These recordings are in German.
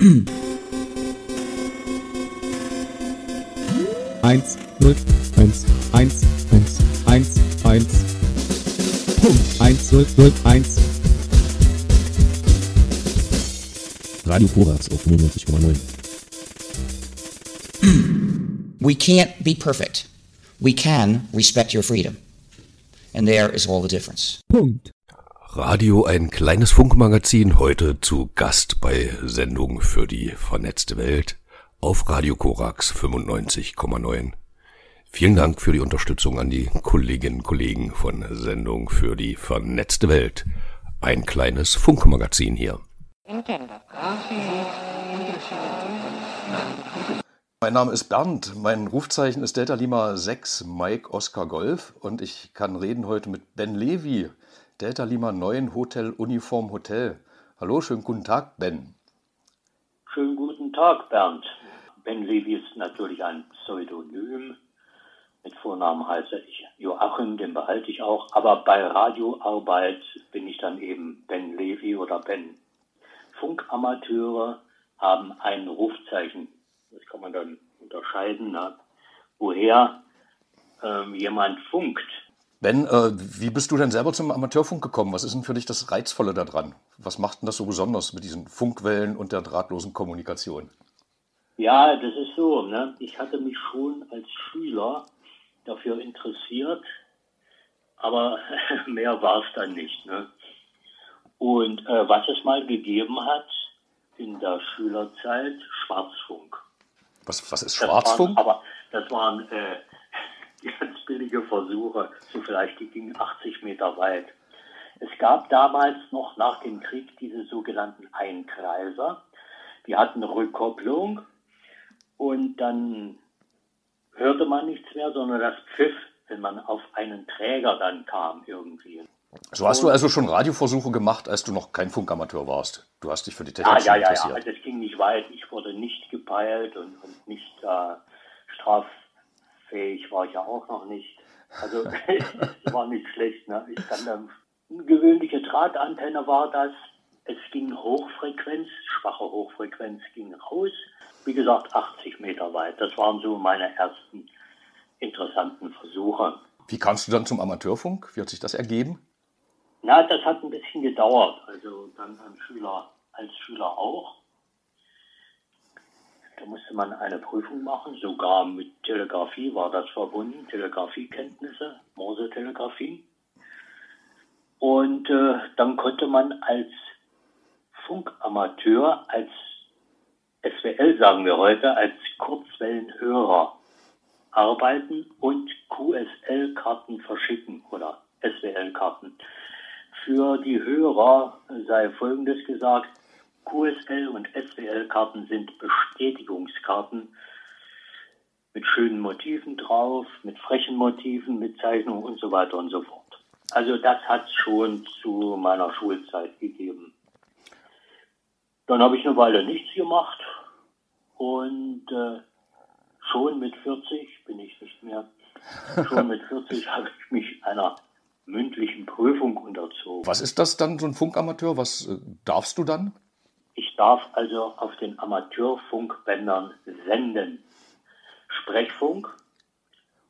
Eins, null, eins, eins, eins, eins, eins. Punkt. Eins, null, null, eins. Radio Korax auf 95,9. We can't be perfect. We can respect your freedom. And there is all the difference. Punkt. Radio, ein kleines Funkmagazin, heute zu Gast bei Sendung für die vernetzte Welt auf Radio Korax 95,9. Vielen Dank für die Unterstützung an die Kolleginnen und Kollegen von Sendung für die vernetzte Welt. Ein kleines Funkmagazin hier. Mein Name ist Bernd, mein Rufzeichen ist Delta Lima 6 Mike Oscar Golf und ich kann reden heute mit Ben Levi, Delta Lima 9 Hotel Uniform Hotel. Hallo, schönen guten Tag, Ben. Schönen guten Tag, Bernd. Ben Levi ist natürlich ein Pseudonym. Mit Vornamen heiße ich Joachim, den behalte ich auch. Aber bei Radioarbeit bin ich dann eben Ben Levi oder Ben. Funkamateure haben ein Rufzeichen. Das kann man dann unterscheiden, ne? woher ähm, jemand funkt. Ben, äh, wie bist du denn selber zum Amateurfunk gekommen? Was ist denn für dich das Reizvolle daran? Was macht denn das so besonders mit diesen Funkwellen und der drahtlosen Kommunikation? Ja, das ist so. Ne? Ich hatte mich schon als Schüler dafür interessiert, aber mehr war es dann nicht. Ne? Und äh, was es mal gegeben hat in der Schülerzeit, Schwarzfunk. Was, was ist Das Schwarzfunk? Waren, aber das waren äh, ganz billige Versuche, so vielleicht die gingen 80 Meter weit. Es gab damals noch nach dem Krieg diese sogenannten Einkreiser. Die hatten Rückkopplung und dann hörte man nichts mehr, sondern das pfiff, wenn man auf einen Träger dann kam irgendwie. So hast du also schon Radioversuche gemacht, als du noch kein Funkamateur warst. Du hast dich für die Ja, Technik ja, ja, ja. interessiert. Also es ging nicht weit. Ich wurde nicht gepeilt und, und nicht äh, straffähig war ich ja auch noch nicht. Also es war nicht schlecht. Ne? Ich kann dann, eine gewöhnliche Drahtantenne war das. Es ging Hochfrequenz, schwache Hochfrequenz ging raus. Wie gesagt, 80 Meter weit. Das waren so meine ersten interessanten Versuche. Wie kamst du dann zum Amateurfunk? Wie hat sich das ergeben? Na, das hat ein bisschen gedauert. Also dann als Schüler, als Schüler auch. Da musste man eine Prüfung machen, sogar mit Telegrafie war das verbunden, Telegrafiekenntnisse, Morse-Telegrafie. Und äh, dann konnte man als Funkamateur, als SWL sagen wir heute, als Kurzwellenhörer arbeiten und QSL-Karten verschicken oder SWL-Karten. Für die Hörer sei Folgendes gesagt. QSL und SWL-Karten sind Bestätigungskarten mit schönen Motiven drauf, mit frechen Motiven, mit Zeichnungen und so weiter und so fort. Also das hat es schon zu meiner Schulzeit gegeben. Dann habe ich eine Weile nichts gemacht und äh, schon mit 40 bin ich nicht mehr. Schon mit 40 habe ich mich einer mündlichen Prüfung unterzogen. Was ist das dann, so ein Funkamateur? Was äh, darfst du dann? Darf also auf den Amateurfunkbändern senden. Sprechfunk,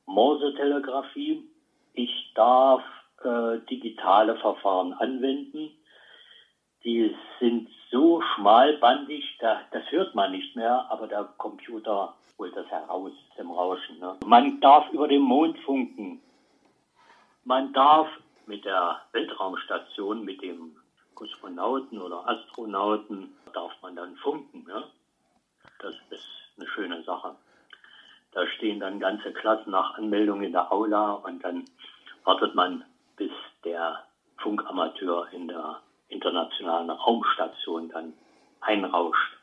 Morse-Telegrafie. Ich darf äh, digitale Verfahren anwenden. Die sind so schmalbandig, da, das hört man nicht mehr, aber der Computer holt das heraus im Rauschen. Ne? Man darf über den Mond funken. Man darf mit der Weltraumstation, mit dem Kosmonauten oder Astronauten, darf man dann funken. Ne? Das ist eine schöne Sache. Da stehen dann ganze Klassen nach Anmeldung in der Aula und dann wartet man, bis der Funkamateur in der internationalen Raumstation dann einrauscht.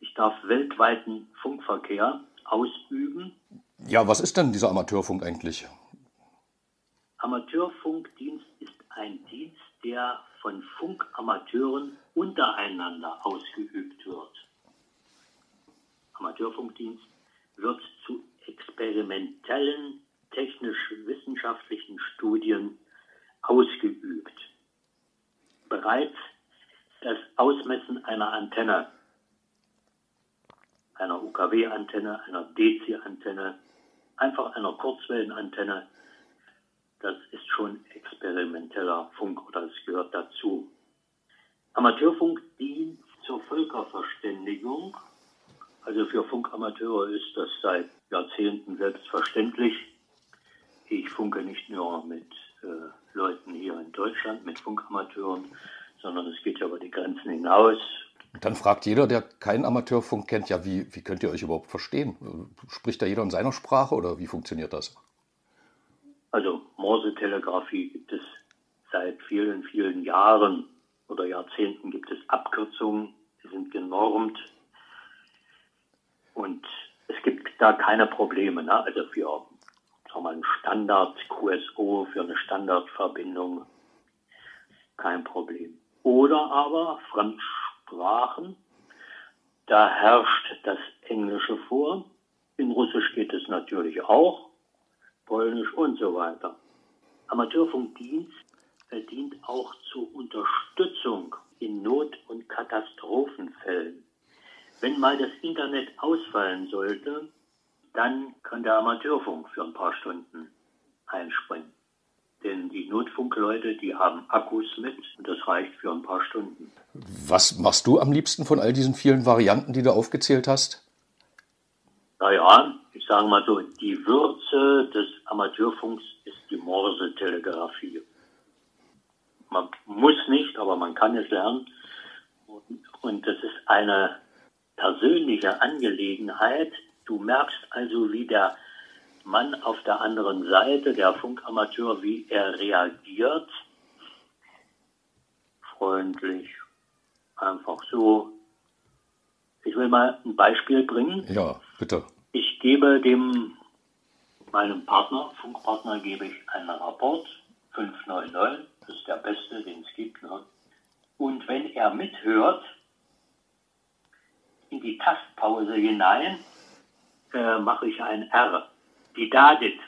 Ich darf weltweiten Funkverkehr ausüben. Ja, was ist denn dieser Amateurfunk eigentlich? Amateurfunkdienst ist ein Dienst, der von Funkamateuren untereinander ausgeübt wird. Amateurfunkdienst wird zu experimentellen technisch-wissenschaftlichen Studien ausgeübt. Bereits das Ausmessen einer Antenne einer UKW-Antenne, einer DC-Antenne, einfach einer Kurzwellenantenne. Das ist schon experimenteller Funk oder es gehört dazu. Amateurfunk dient zur Völkerverständigung. Also für Funkamateure ist das seit Jahrzehnten selbstverständlich. Ich funke nicht nur mit äh, Leuten hier in Deutschland, mit Funkamateuren, sondern es geht ja über die Grenzen hinaus. Dann fragt jeder, der keinen Amateurfunk kennt, ja, wie, wie könnt ihr euch überhaupt verstehen? Spricht da jeder in seiner Sprache oder wie funktioniert das? Also Morse-Telegrafie gibt es seit vielen, vielen Jahren oder Jahrzehnten gibt es Abkürzungen, die sind genormt und es gibt da keine Probleme. Ne? Also für sagen wir, ein Standard QSO, für eine Standardverbindung kein Problem. Oder aber Fremdsprachen, da herrscht das Englische vor. In Russisch geht es natürlich auch, Polnisch und so weiter. Amateurfunkdienst dient auch zur Unterstützung in Not- und Katastrophenfällen. Wenn mal das Internet ausfallen sollte, dann kann der Amateurfunk für ein paar Stunden einspringen. Denn die Notfunkleute, die haben Akkus mit und das reicht für ein paar Stunden. Was machst du am liebsten von all diesen vielen Varianten, die du aufgezählt hast? Naja, ich sage mal so, die Würze des Amateurfunks ist die Morse-Telegrafie. Man muss nicht, aber man kann es lernen. Und das ist eine persönliche Angelegenheit. Du merkst also, wie der Mann auf der anderen Seite, der Funkamateur, wie er reagiert. Freundlich, einfach so. Ich will mal ein Beispiel bringen. Ja, bitte. Ich gebe dem, meinem Partner, Funkpartner, gebe ich einen Rapport, 599, das ist der beste, den es gibt. Ne? Und wenn er mithört, in die Tastpause hinein, äh, mache ich ein R, die Dadit.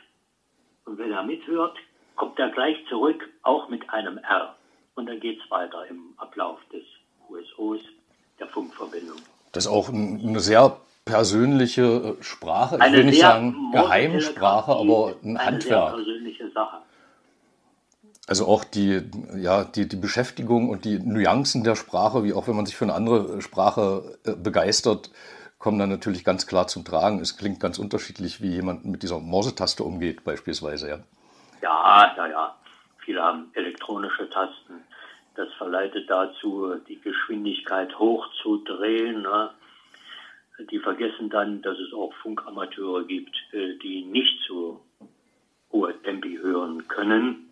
Und wenn er mithört, kommt er gleich zurück, auch mit einem R. Und dann geht es weiter im Ablauf des QSOs, der Funkverbindung. Das ist auch eine sehr persönliche Sprache. Ich Eine will nicht sagen Geheimsprache, aber ein Handwerk. Sehr persönliche Sache. Also auch die, ja, die, die Beschäftigung und die Nuancen der Sprache, wie auch wenn man sich für eine andere Sprache äh, begeistert, kommen dann natürlich ganz klar zum Tragen. Es klingt ganz unterschiedlich, wie jemand mit dieser Morsetaste umgeht, beispielsweise. Ja. Ja, ja, ja. Viele haben elektronische Tasten. Das verleitet dazu, die Geschwindigkeit hochzudrehen. Ne? Die vergessen dann, dass es auch Funkamateure gibt, äh, die nicht so hohe Tempi hören können.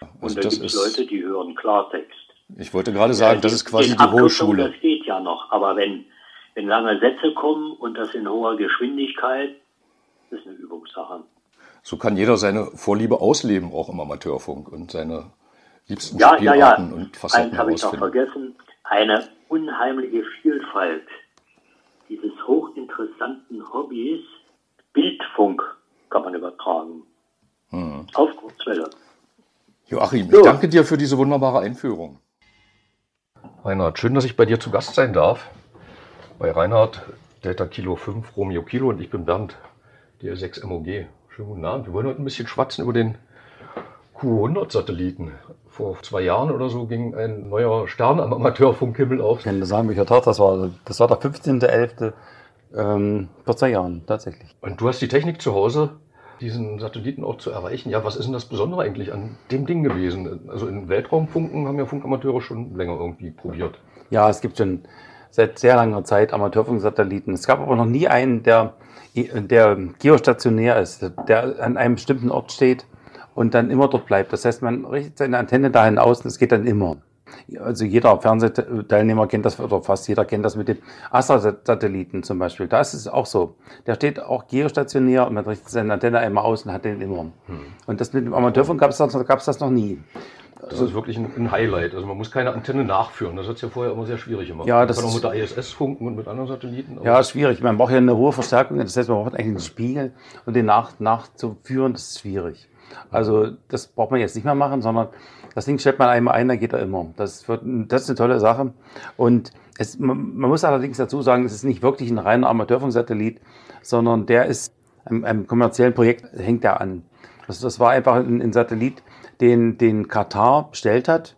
Und Also da das gibt es Leute, die hören Klartext. ich wollte gerade sagen, das ist quasi die hohe Schule. Das geht ja noch. Aber wenn, wenn lange Sätze kommen und das in hoher Geschwindigkeit, das ist eine Übungssache. So kann jeder seine Vorliebe ausleben, auch im Amateurfunk und seine liebsten Ja, ja, ja. Spielarten und Facetten Eins habe ich noch vergessen. Eine unheimliche Vielfalt dieses hochinteressanten Hobbys. Bildfunk kann man übertragen. Hm. Auf Kurzwelle. Joachim, So. ich danke dir für diese wunderbare Einführung. Reinhard, schön, dass ich bei dir zu Gast sein darf. Bei Reinhard, Delta Kilo 5, Romeo Kilo und ich bin Bernd, DL6 MOG. Schönen guten Abend. Wir wollen heute ein bisschen schwatzen über den Q100-Satelliten. Vor zwei Jahren oder so ging ein neuer Stern am Amateurfunkhimmel auf. Ich kann sagen, welcher Tag das war. Das war der 15.11. Ähm, vor zwei Jahren, tatsächlich. Und du hast die Technik zu Hause, diesen Satelliten auch zu erreichen. Ja, was ist denn das Besondere eigentlich an dem Ding gewesen? Also in Weltraumfunken haben ja Funkamateure schon länger irgendwie probiert. Ja, es gibt schon seit sehr langer Zeit Amateurfunksatelliten. Es gab aber noch nie einen, der, der geostationär ist, der an einem bestimmten Ort steht und dann immer dort bleibt. Das heißt, man richtet seine Antenne dahin aus und es geht dann immer. Also jeder Fernsehteilnehmer kennt das, oder fast jeder kennt das mit dem Astra-Satelliten zum Beispiel. Da ist es auch so. Der steht auch geostationär und man richtet seine Antenne einmal aus und hat den immer. Und das mit dem Amateurfunk gab es das, gab's das noch nie. Das ist wirklich ein, Highlight. Also man muss keine Antenne nachführen. Das hat es ja vorher immer sehr schwierig gemacht. Ja, man das kann auch mit der ISS funken und mit anderen Satelliten. Ja, schwierig. Man braucht ja eine hohe Verstärkung. Das heißt, man braucht eigentlich einen Spiegel und den nach, nachzuführen, das ist schwierig. Also das braucht man jetzt nicht mehr machen, sondern das Ding stellt man einmal ein, dann geht er immer. Das, wird, das ist eine tolle Sache. Und es, man, man muss allerdings dazu sagen, es ist nicht wirklich ein reiner Amateurfunksatellit, sondern der ist einem, einem kommerziellen Projekt hängt er an. Das, das war einfach ein, ein Satellit, den, den Katar bestellt hat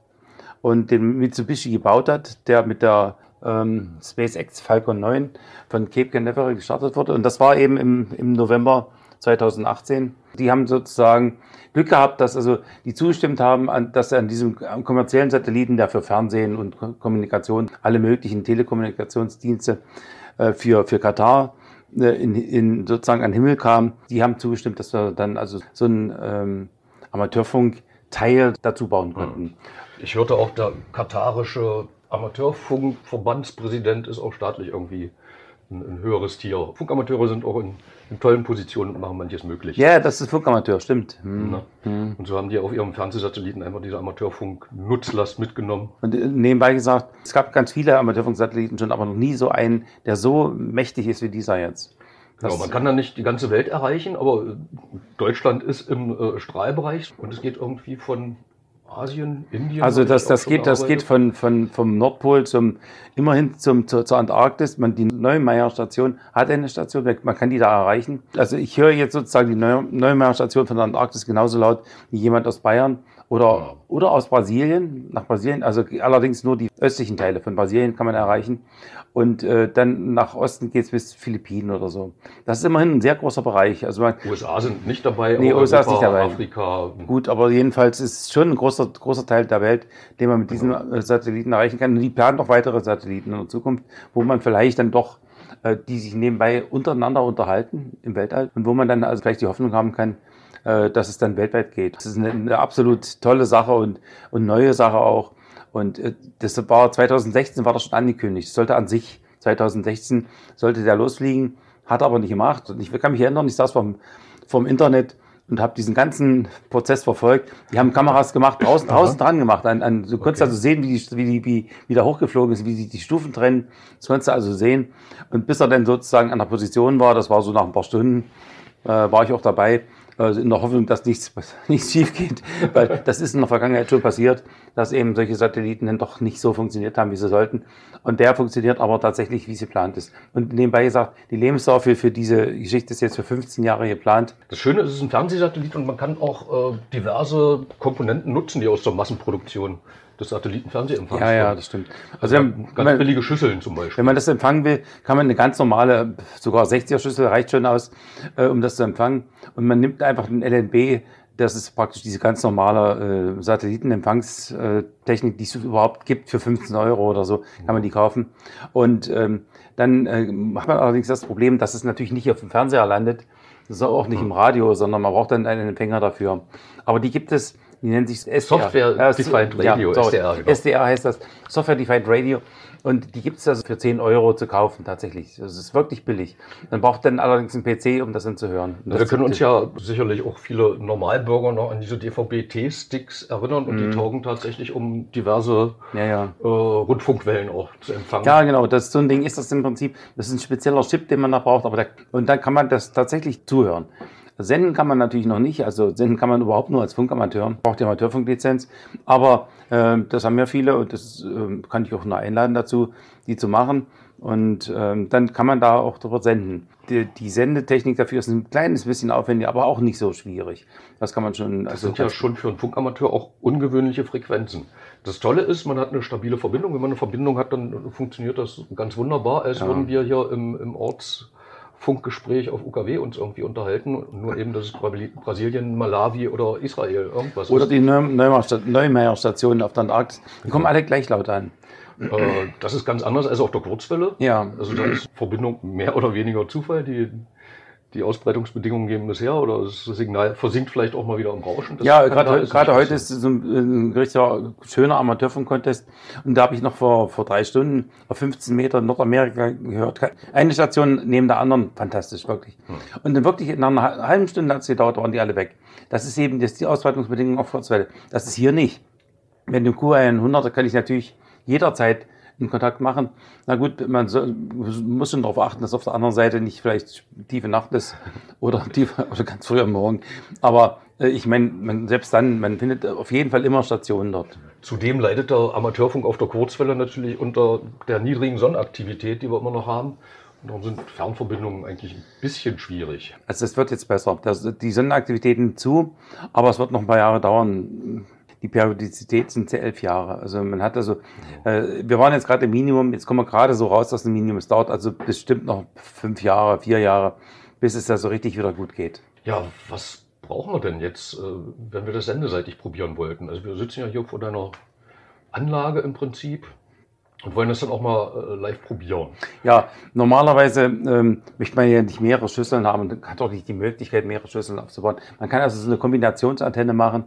und den Mitsubishi gebaut hat, der mit der ähm, SpaceX Falcon 9 von Cape Canaveral gestartet wurde. Und das war eben im, im November 2018. Die haben sozusagen Glück gehabt, dass also die zugestimmt haben, dass an diesem kommerziellen Satelliten, der für Fernsehen und Kommunikation, alle möglichen Telekommunikationsdienste äh, für, für Katar äh, in, in sozusagen an den Himmel kam, die haben zugestimmt, dass wir dann also so ein ähm, Amateurfunk-Teil dazu bauen konnten. Ich hörte auch, der katarische Amateurfunkverbandspräsident ist auch staatlich irgendwie ein, ein, höheres Tier. Funkamateure sind auch in, in, tollen Positionen und machen manches möglich. Ja, das ist Funkamateur, stimmt. Hm. Hm. Und so haben die auf ihrem Fernsehsatelliten einfach diese Amateurfunk-Nutzlast mitgenommen. Und äh, nebenbei gesagt, es gab ganz viele Amateurfunksatelliten schon, aber noch nie so einen, der so mächtig ist wie dieser jetzt. Genau, man kann dann nicht die ganze Welt erreichen, aber äh, Deutschland ist im äh, Strahlbereich und es geht irgendwie von Asien, Indien. Also das, das geht, das geht von, von, vom Nordpol zum immerhin zum, zur, zur Antarktis. Man, die Neumeier-Station hat eine Station, man kann die da erreichen. Also ich höre jetzt sozusagen die Neumeier-Station von der Antarktis genauso laut wie jemand aus Bayern oder, oder aus Brasilien, nach Brasilien, also allerdings nur die östlichen Teile von Brasilien kann man erreichen. Und äh, dann nach Osten geht's bis Philippinen oder so. Das ist immerhin ein sehr großer Bereich. Also man, USA sind nicht dabei, nee, USA Europa, ist nicht dabei. Afrika. Gut, aber jedenfalls ist schon ein großer, großer Teil der Welt, den man mit diesen genau. Satelliten erreichen kann. Und die planen noch weitere Satelliten in der Zukunft, wo man vielleicht dann doch äh, die sich nebenbei untereinander unterhalten im Weltall und wo man dann also vielleicht die Hoffnung haben kann, äh, dass es dann weltweit geht. Das ist eine, eine absolut tolle Sache und, und neue Sache auch. Und äh, das war 2016 war das schon angekündigt. Es sollte an sich 2016 sollte der losfliegen, hat aber nicht gemacht. Und ich kann mich erinnern, ich saß vom, vom Internet und habe diesen ganzen Prozess verfolgt. Die haben Kameras gemacht, draußen, draußen dran gemacht. An, an, du konntest okay. also sehen, wie die, wie die wie, wie da hochgeflogen ist, wie sich die Stufen trennen. Das konntest du also sehen. Und bis er dann sozusagen an der Position war, das war so nach ein paar Stunden, äh, war ich auch dabei, also in der Hoffnung, dass nichts, nichts schief geht, weil das ist in der Vergangenheit schon passiert, dass eben solche Satelliten dann doch nicht so funktioniert haben, wie sie sollten. Und der funktioniert aber tatsächlich, wie sie geplant ist. Und nebenbei gesagt, die Lebensdauer für, für diese Geschichte ist jetzt für 15 Jahre geplant. Das Schöne ist, es ist ein Fernsehsatellit und man kann auch äh, diverse Komponenten nutzen, die aus der Massenproduktion des Satellitenfernsehempfangs. Ja, ja, das stimmt. Also, also ganz man, billige Schüsseln zum Beispiel. Wenn man das empfangen will, kann man eine ganz normale, sogar 60er Schüssel reicht schon aus, äh, um das zu empfangen. Und man nimmt einfach den LNB, das ist praktisch diese ganz normale äh, Satellitenempfangstechnik, die es überhaupt gibt, für 15 Euro oder so, kann man die kaufen. Und ähm, dann äh, macht man allerdings das Problem, dass es natürlich nicht auf dem Fernseher landet, das ist auch nicht im Radio, sondern man braucht dann einen Empfänger dafür. Aber die gibt es die nennt sich SDR. Software Defined Radio, ja, SDR. Genau. SDR heißt das, Software Defined Radio. Und die gibt es also für 10 Euro zu kaufen, tatsächlich. Das ist wirklich billig. Man braucht dann allerdings einen PC, um das dann zu hören. wir können uns ja sicherlich auch viele Normalbürger noch an diese DVB-T-Sticks erinnern und mhm. die taugen tatsächlich, um diverse ja, ja. Äh, Rundfunkwellen auch zu empfangen. Ja, genau. Das, so ein Ding ist das im Prinzip. Das ist ein spezieller Chip, den man da braucht. Aber da, und dann kann man das tatsächlich zuhören. Senden kann man natürlich noch nicht, also senden kann man überhaupt nur als Funkamateur, braucht die Amateurfunklizenz. Aber äh, das haben ja viele und das äh, kann ich auch nur einladen dazu, die zu machen. Und äh, dann kann man da auch drüber senden. Die, die, Sendetechnik dafür ist ein kleines bisschen aufwendig, aber auch nicht so schwierig. Das kann man schon. Also das sind ja schon für einen Funkamateur auch ungewöhnliche Frequenzen. Das Tolle ist, man hat eine stabile Verbindung. Wenn man eine Verbindung hat, dann funktioniert das ganz wunderbar, als ja. würden wir hier im, im Orts Funkgespräch auf UKW uns irgendwie unterhalten, nur eben, dass es Brasilien, Malawi oder Israel irgendwas Oder ist. die Neumeier-Stationen auf der Antarktis, die kommen alle gleich laut an. Äh, das ist ganz anders als auf der Kurzwelle. Ja. Also da ist Verbindung mehr oder weniger Zufall. Die die Ausbreitungsbedingungen geben das her oder das Signal versinkt vielleicht auch mal wieder im Rauschen. Das ja, gerade gerade heute ist so ein, ein richtiger schöner Amateurfunk-Contest und da habe ich noch vor, vor drei Stunden auf 15 Meter Nordamerika gehört. Eine Station neben der anderen, fantastisch, wirklich. Hm. Und dann wirklich in einer halben Stunde hat es gedauert, waren die alle weg. Das ist eben das die Ausbreitungsbedingungen auf Kurzwelle. Das ist hier nicht. Wenn du Q100, kann ich natürlich jederzeit in Kontakt machen. Na gut, man soll, muss schon darauf achten, dass auf der anderen Seite nicht vielleicht tiefe Nacht ist oder, tiefe, oder ganz früh am Morgen. Aber Äh, ich meine, selbst dann, man findet auf jeden Fall immer Stationen dort. Zudem leidet der Amateurfunk auf der Kurzwelle natürlich unter der niedrigen Sonnenaktivität, die wir immer noch haben. Und darum sind Fernverbindungen eigentlich ein bisschen schwierig. Also es wird jetzt besser. Das, die Sonnenaktivitäten zu, aber es wird noch ein paar Jahre dauern. Die Periodizität sind elf Jahre. Also man hat also, äh, wir waren jetzt gerade im Minimum, jetzt kommen wir gerade so raus aus dem Minimum. Es dauert also bestimmt noch fünf Jahre, vier Jahre, bis es da so richtig wieder gut geht. Ja, was brauchen wir denn jetzt, äh, wenn wir das sendeseitig probieren wollten? Also wir sitzen ja hier vor deiner Anlage im Prinzip und wollen das dann auch mal äh, live probieren. Ja, normalerweise ähm, möchte man ja nicht mehrere Schüsseln haben und hat auch nicht die Möglichkeit, mehrere Schüsseln aufzubauen. Man kann also so eine Kombinationsantenne machen,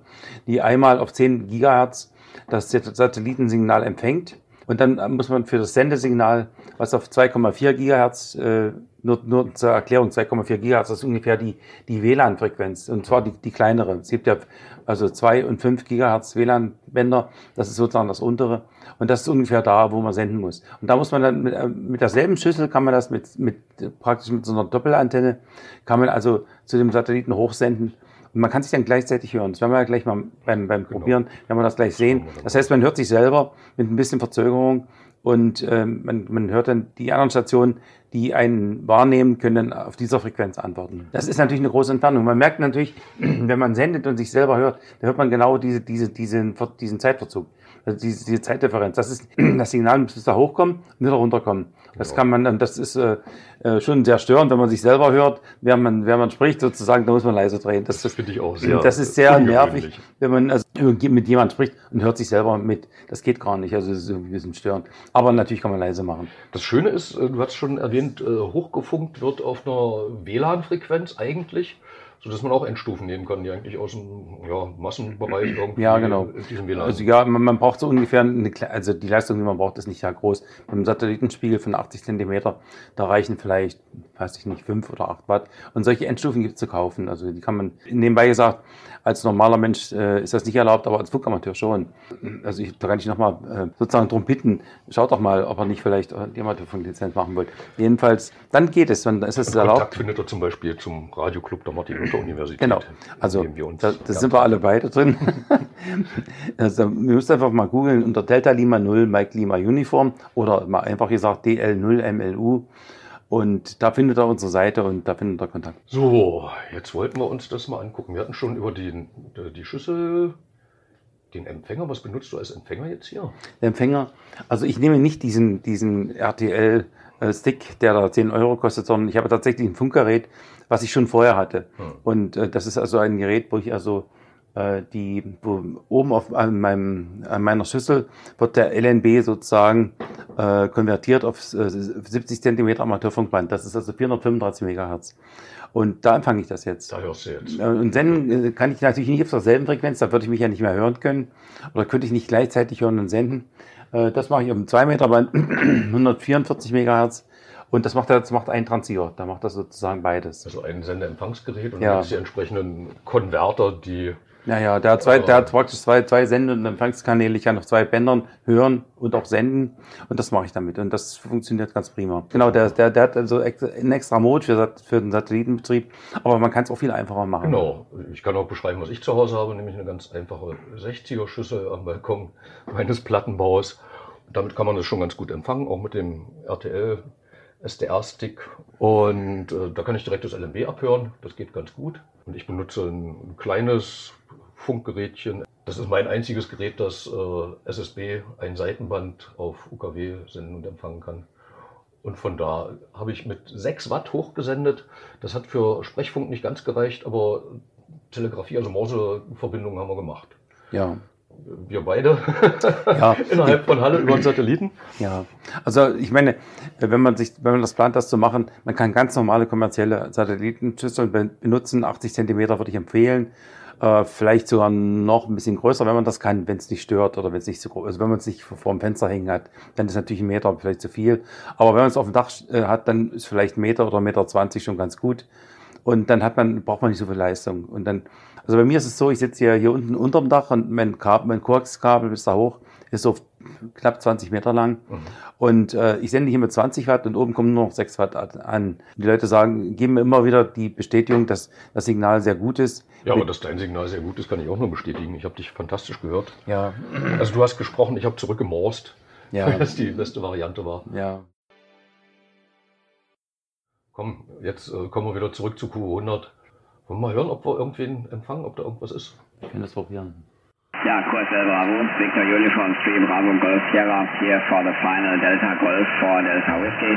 die einmal auf 10 Gigahertz das Satellitensignal empfängt und dann muss man für das Sendesignal, was auf 2,4 Gigahertz, äh, nur, nur zur Erklärung, 2,4 Gigahertz ist ungefähr die, die WLAN-Frequenz. Und zwar die, die kleinere. Es gibt ja also 2 und 5 Gigahertz WLAN-Bänder. Das ist sozusagen das untere. Und das ist ungefähr da, wo man senden muss. Und da muss man dann mit, äh, mit derselben Schüssel kann man das mit, mit praktisch mit so einer Doppelantenne, kann man also zu dem Satelliten hochsenden und man kann sich dann gleichzeitig hören. Das werden wir ja gleich mal beim, beim genau. Probieren, wenn wir das gleich sehen. Das heißt, man hört sich selber mit ein bisschen Verzögerung und ähm, man, man hört dann die anderen Stationen, die einen wahrnehmen, können dann auf dieser Frequenz antworten. Das ist natürlich eine große Entfernung. Man merkt natürlich, wenn man sendet und sich selber hört, da hört man genau diese, diese, diesen, diesen Zeitverzug, also diese, diese Zeitdifferenz. Das ist das Signal muss da hochkommen und wieder runterkommen. Das kann man, das ist äh, äh, schon sehr störend, wenn man sich selber hört, während man, während man spricht, sozusagen, da muss man leise drehen. Das, das finde ich auch sehr. Das ist sehr nervig, wenn man also mit jemandem spricht und hört sich selber mit. Das geht gar nicht. Also das ist irgendwie ein bisschen störend. Aber natürlich kann man leise machen. Das Schöne ist, äh, du hast schon erwähnt, äh, hochgefunkt wird auf einer WLAN-Frequenz eigentlich sodass man auch Endstufen nehmen kann, die eigentlich aus dem ja, Massenbereich irgendwie ja, genau. diesem WLAN. Also ja, man, man, braucht so ungefähr eine, also die Leistung, die man braucht, ist nicht sehr groß. Mit einem Satellitenspiegel von 80 Zentimeter, da reichen vielleicht, weiß ich nicht, 5 oder 8 Watt. Und solche Endstufen gibt es zu kaufen. Also die kann man, nebenbei gesagt, als normaler Mensch äh, ist das nicht erlaubt, aber als Funkamateur schon. Also ich, da kann ich nochmal äh, sozusagen darum bitten, schaut doch mal, ob er nicht vielleicht die Amateurfunklizenz machen wollt. Jedenfalls, dann geht es, dann ist es erlaubt. Kontakt findet er zum Beispiel zum Radioclub der Martin Luther Universität. Genau, also da, da sind wir alle beide drin. also, wir müssen einfach mal googeln unter Delta Lima 0 Mike Lima Uniform oder mal einfach gesagt DL0 MLU. Und da findet er unsere Seite und da findet er Kontakt. So, jetzt wollten wir uns das mal angucken. Wir hatten schon über die, die Schüssel, den Empfänger. Was benutzt du als Empfänger jetzt hier? Der Empfänger, also ich nehme nicht diesen, diesen RTL-Stick, der da 10 Euro kostet, sondern ich habe tatsächlich ein Funkgerät, was ich schon vorher hatte. Hm. Und äh, das ist also ein Gerät, wo ich also äh, die, wo oben auf an, meinem, an meiner Schüssel wird der LNB sozusagen äh, konvertiert auf äh, 70 cm Amateurfunkband. Das ist also 435 Megahertz. Und da empfange ich das jetzt. Da hörst du jetzt. Äh, und senden äh, kann ich natürlich nicht auf derselben Frequenz, da würde ich mich ja nicht mehr hören können. Oder könnte ich nicht gleichzeitig hören und senden. Äh, das mache ich auf einem 2 Meter Band, 144 Megahertz. Und das macht, das macht ein Transceiver, da macht das sozusagen beides. Also ein Sendeempfangsgerät und ja. die entsprechenden Konverter, die ja, ja, der hat, zwei, der hat praktisch zwei, zwei Sende- und Empfangskanäle. Ich kann auf zwei Bändern hören und auch senden. Und das mache ich damit. Und das funktioniert ganz prima. Genau, der, der, der hat also einen extra Mode für, für den Satellitenbetrieb. Aber man kann es auch viel einfacher machen. Genau. Ich kann auch beschreiben, was ich zu Hause habe, nämlich eine ganz einfache 60er-Schüssel am Balkon meines Plattenbaus. Und damit kann man das schon ganz gut empfangen, auch mit dem RTL SDR-Stick. Und äh, da kann ich direkt das LMB abhören. Das geht ganz gut. Und ich benutze ein kleines Funkgerätchen. Das ist mein einziges Gerät, das äh, SSB ein Seitenband auf UKW senden und empfangen kann. Und von da habe ich mit 6 Watt hochgesendet. Das hat für Sprechfunk nicht ganz gereicht, aber Telegrafie, also Morse-Verbindungen haben wir gemacht. Ja. Wir beide ja. innerhalb von Halle über den Satelliten. Ja, also ich meine, wenn man sich, wenn man das plant, das zu machen, man kann ganz normale kommerzielle Satellitenschüsseln benutzen. 80 Zentimeter würde ich empfehlen. Äh, vielleicht sogar noch ein bisschen größer, wenn man das kann, wenn es nicht stört oder wenn es nicht so groß, also wenn man es nicht vor dem Fenster hängen hat, dann ist natürlich ein Meter vielleicht zu viel. Aber wenn man es auf dem Dach äh, hat, dann ist vielleicht ein Meter oder ein Meter zwanzig schon ganz gut. Und dann hat man, braucht man nicht so viel Leistung. Und dann, also bei mir ist es so, ich sitze hier, hier unten unterm Dach und mein Kabel, mein Koaxkabel bis da hoch ist auf knapp 20 Meter lang. Mhm. Und äh, ich sende hier mit 20 Watt und oben kommen nur noch 6 Watt an. Die Leute sagen, geben mir immer wieder die Bestätigung, dass das Signal sehr gut ist. Ja, aber dass dein Signal sehr gut ist, kann ich auch nur bestätigen. Ich habe dich fantastisch gehört. Ja. Also du hast gesprochen, ich habe zurückgemorst. Ja. Was die beste Variante war. Ja. Komm, jetzt äh, kommen wir wieder zurück zu Q100. Wollen wir mal hören, ob wir irgendwen empfangen, ob da irgendwas ist? Wir können das probieren. Ja, Course Bravo, Victor Uniform 3 Bravo Golf Sierra here for the final Delta Golf for Delta Whiskey.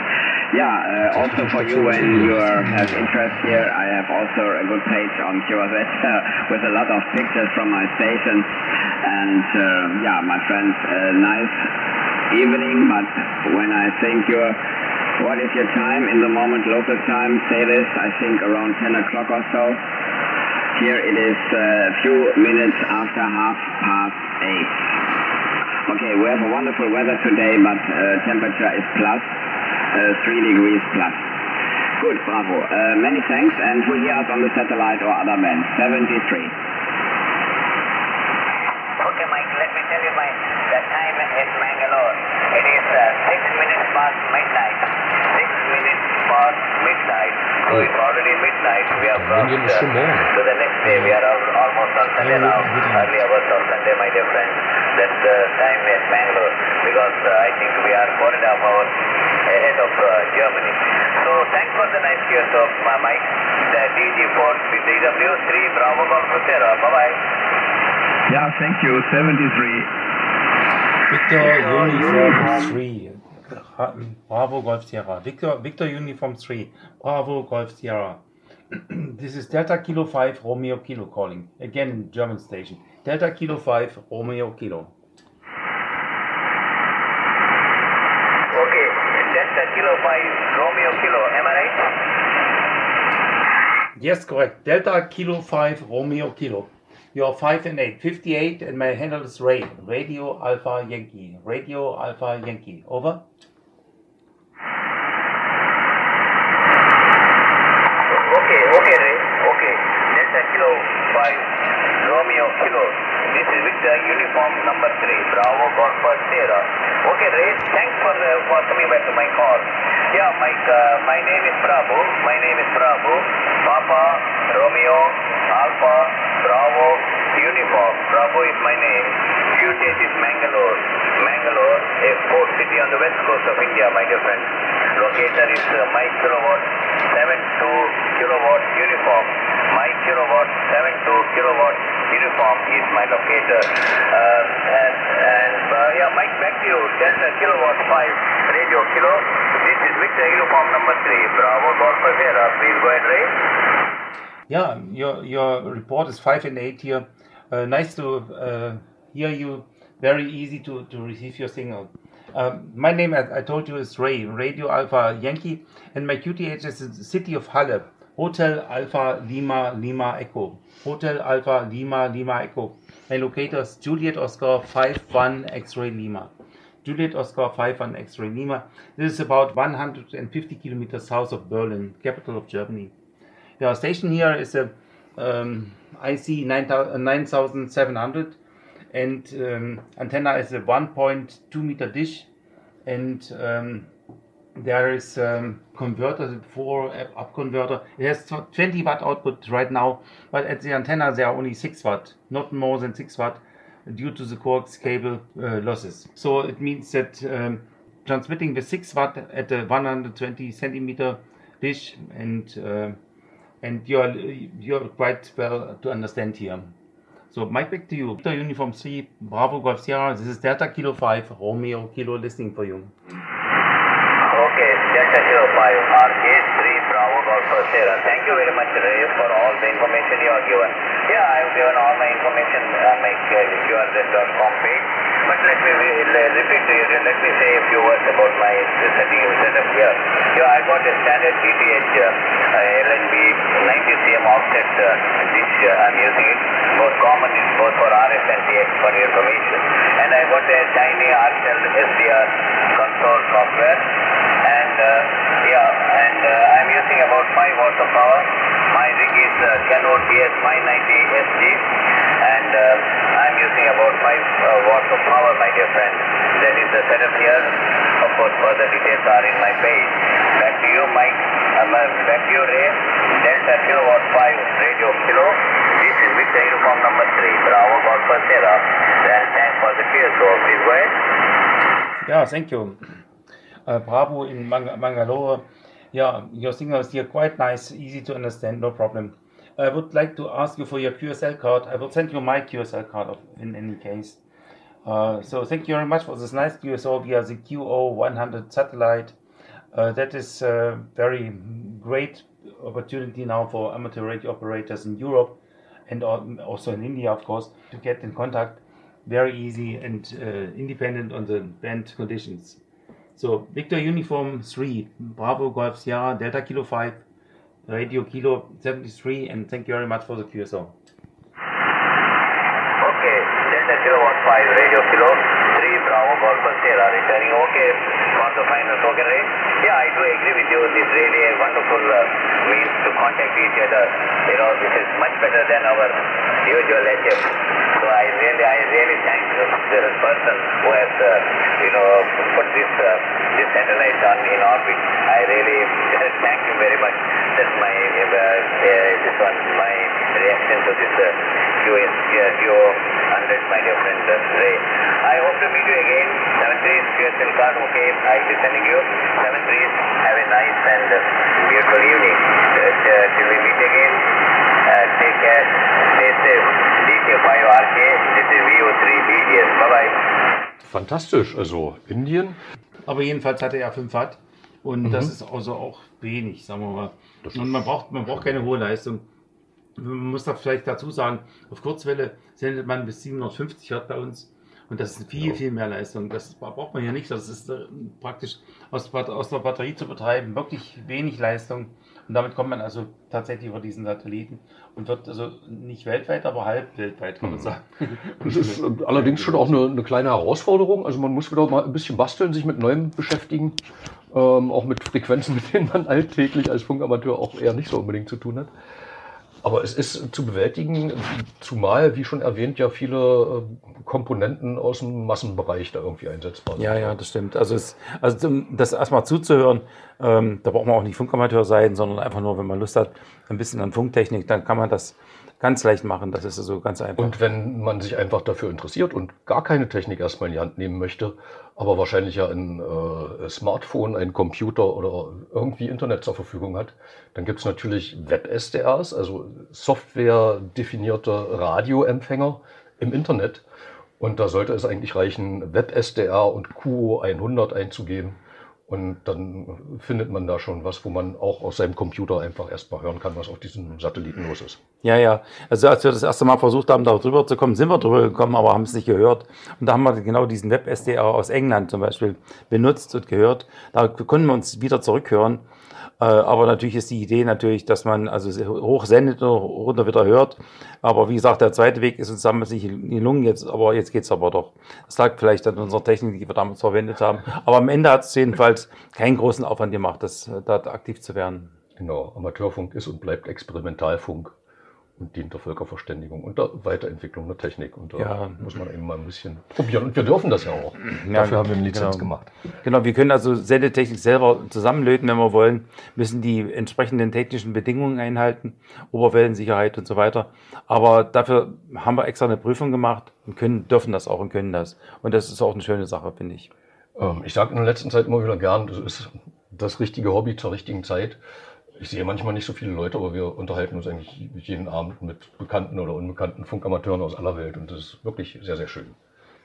Yeah, uh, also for you when you have interest here, I have also a good page on QRZ uh, with a lot of pictures from my station. And uh, yeah, my friends, uh, nice evening, but when I think you're what is your time in the moment, local time? Say this, I think around 10 o'clock or so. Here it is a few minutes after half past eight. Okay, we have a wonderful weather today, but uh, temperature is plus uh, three degrees plus. Good, bravo. Uh, many thanks, and who hear us on the satellite or other band? 73. Okay, Mike, let me tell you my the time in Mangalore. It is uh, six minutes past midnight. Six minutes past midnight. So it's already midnight. We are from uh, to the next day. We are almost on Sunday now. Early hours of Sunday, my dear friend. That's the time in Bangalore because uh, I think we are four and a half hours ahead of uh, Germany. So thanks for the nice cheers of my Mike. The DG4 BW 3 Bravo Golf Sierra. Bye bye. Yeah, thank you. 73. Victor Uniform 3. Bravo Golf Sierra. Victor, Victor Uniform 3. Bravo Golf Sierra. this is Delta Kilo 5 Romeo Kilo calling. Again, German station. Delta Kilo 5 Romeo Kilo. Okay, Delta Kilo 5 Romeo Kilo. Am I right? Yes, correct. Delta Kilo 5 Romeo Kilo. You're 5 and 8. 58 and my handle is Ray. Radio Alpha Yankee. Radio Alpha Yankee. Over. Okay, okay, Ray. Okay. Delta Kilo 5 Romeo Kilo. This is Victor Uniform number 3. Bravo Golf Sierra. Okay, Ray. Thanks for, uh, for coming back to my call. Yeah, Mike, uh, my name is Prabhu. My name is Prabhu. Papa, Romeo, Alpha, Bravo, Uniform. Bravo is my name. QTH is Mangalore. Mangalore, a port city on the west coast of India, my dear friend. Locator is uh, my kilowatt 72 kilowatt uniform. My kilowatt 72 kilowatt uniform is my locator. Uh, and and uh, yeah, Mike, back to you. Delta kilowatt 5 radio kilo. This is Victor uniform number 3. Bravo Golf. Please go ahead, Ray. Yeah, your your report is five and eight here. Uh, nice to uh, hear you. Very easy to, to receive your signal. Um, my name, as I told you, is Ray, Radio Alpha Yankee, and my QTH is the city of Halle. Hotel Alpha Lima Lima Echo. Hotel Alpha Lima Lima Echo. My locator is Juliet Oscar 51 X-Ray Lima. Juliet Oscar 51 X-Ray Lima. This is about 150 kilometers south of Berlin, capital of Germany. Our station here is a um, IC 9700 and um, antenna is a 1.2 meter dish and um, there is um, converter, four up converter. It has 20 watt output right now, but at the antenna there are only 6 watt, not more than 6 watt due to the coax cable uh, losses. So it means that um, transmitting the 6 watt at a 120 centimeter dish and uh, and you're you're quite well to understand here. So Mike, back to you. Victor Uniform 3, Bravo Golf Sierra. This is Delta Kilo 5, Romeo Kilo listening for you. Okay, Delta Kilo 5, RK3 Bravo Golf Sierra. Thank you very much, Ray, for all the information you have given. Yeah, I have given all my information on my uh, QRZ.com page. But let me re- repeat to you, let me say a few words about my setup here. Yeah, I got a standard DTH uh, LNB 90 cm offset uh, dish. Uh, I'm using it. Most common both for RF and TX for your information. And I got a tiny RTL SDR console software. And uh, yeah, and uh, I'm using about 5 watts of power. My rig is uh, Canon TS 590 SG. And uh, uh, I'm using about 5 uh, watts of power, my dear friend. That is the setup here. Of course, further details are in my page. Back to you, Mike. Um, uh, back to you, Ray. Delta kilowatt 5 radio kilo. This is Victor uniform number 3, Bravo Golf Sierra. Then thanks for the QSO. Please go ahead. Yeah, thank you. Uh, Bravo in Mang- Mangalore. Yeah, your signal is here quite nice, easy to understand, no problem. I would like to ask you for your QSL card. I will send you my QSL card in any case. Uh, so thank you very much for this nice QSO via the QO100 satellite. Uh, that is a very great opportunity now for amateur radio operators in Europe and also in India, of course, to get in contact very easy and uh, independent on the band conditions. So Victor Uniform 3, Bravo Golf Sierra, Delta Kilo 5, Radio Kilo 73, and thank you very much for the QSO. Okay, Delta kilowatt 5 radio kilo 3 Bravo Golf Sierra returning okay for the final token rate. Yeah, I do agree with you. This really a wonderful uh, means to contact each other. You know, this is much better than our usual HF. So I really, I really thank the person who has, uh, you know, put this uh, this satellite on in orbit. I really thank you very much. That's my uh, uh, this one my reaction to this uh, QS uh, QO 100, my dear friend uh, Ray. I hope to meet you again. Seven trees, QSL card, okay. I'll be sending you seven trees. Have a nice and uh, beautiful evening. Uh, uh, till we meet again. Uh, take care. Stay safe. DK5RK. This is VO3 BGS. Bye bye. Fantastisch. Also Indien. Aber jedenfalls hatte er 5 Watt und das ist also auch wenig, sagen wir mal. Und man braucht, man braucht keine hohe Leistung. Man muss da vielleicht dazu sagen, auf Kurzwelle sendet man bis 750 Watt bei uns und das ist viel, viel mehr Leistung. Das braucht man hier nicht. Das ist äh, praktisch aus, aus der Batterie zu betreiben, wirklich wenig Leistung. Und damit kommt man also tatsächlich über diesen Satelliten und wird also nicht weltweit, aber halb weltweit, kann man sagen. Das ist äh, allerdings schon auch eine, eine kleine Herausforderung. Also man muss wieder mal ein bisschen basteln, sich mit Neuem beschäftigen. Ähm, auch mit Frequenzen, mit denen man alltäglich als Funkamateur auch eher nicht so unbedingt zu tun hat. Aber es ist zu bewältigen, zumal, wie schon erwähnt, ja viele äh, Komponenten aus dem Massenbereich da irgendwie einsetzbar sind. Ja, ja, das stimmt. Also, es, also das erstmal zuzuhören, ähm, da braucht man auch nicht Funkamateur sein, sondern einfach nur, wenn man Lust hat, ein bisschen an Funktechnik, dann kann man das ganz leicht machen. Das ist also ganz einfach. Und wenn man sich einfach dafür interessiert und gar keine Technik erstmal in die Hand nehmen möchte, aber wahrscheinlich ja ein äh, Smartphone, ein Computer oder irgendwie Internet zur Verfügung hat, dann gibt es natürlich Web-SDRs, also software-definierte Radioempfänger im Internet. Und da sollte es eigentlich reichen, Web-SDR und QO100 einzugeben. Und dann findet man da schon was, wo man auch aus seinem Computer einfach erstmal hören kann, was auf diesem Satelliten los ist. Ja, ja. Also als wir das erste Mal versucht haben, da drüber zu kommen, sind wir drüber gekommen, aber haben es nicht gehört. Und da haben wir genau diesen Web-SDR aus England zum Beispiel benutzt und gehört. Da konnten wir uns wieder zurückhören. Äh, Aber natürlich ist die Idee natürlich, dass man also hoch sendet und runter wieder hört. Aber wie gesagt, der zweite Weg ist uns damals nicht in die Lungen jetzt, aber jetzt geht's aber doch. Das lag vielleicht an unserer Technik, die wir damals verwendet haben. Aber am Ende hat es jedenfalls keinen großen Aufwand gemacht, das, da aktiv zu werden. Genau, Amateurfunk ist und bleibt Experimentalfunk und dient der Völkerverständigung und der Weiterentwicklung der Technik. Und da Ja. muss man eben mal ein bisschen probieren. Und wir dürfen das ja auch. Ja, Dafür haben wir eine Lizenz genau. gemacht. Genau, wir können also Sendetechnik selber zusammenlöten, wenn wir wollen, müssen die entsprechenden technischen Bedingungen einhalten, Oberwellensicherheit und so weiter. Aber dafür haben wir extra eine Prüfung gemacht und können, dürfen das auch und können das. Und das ist auch eine schöne Sache, finde ich. Ähm, ich sage in der letzten Zeit immer wieder gern, das ist das richtige Hobby zur richtigen Zeit. Ich sehe manchmal nicht so viele Leute, aber wir unterhalten uns eigentlich jeden Abend mit bekannten oder unbekannten Funkamateuren aus aller Welt. Und das ist wirklich sehr, sehr schön.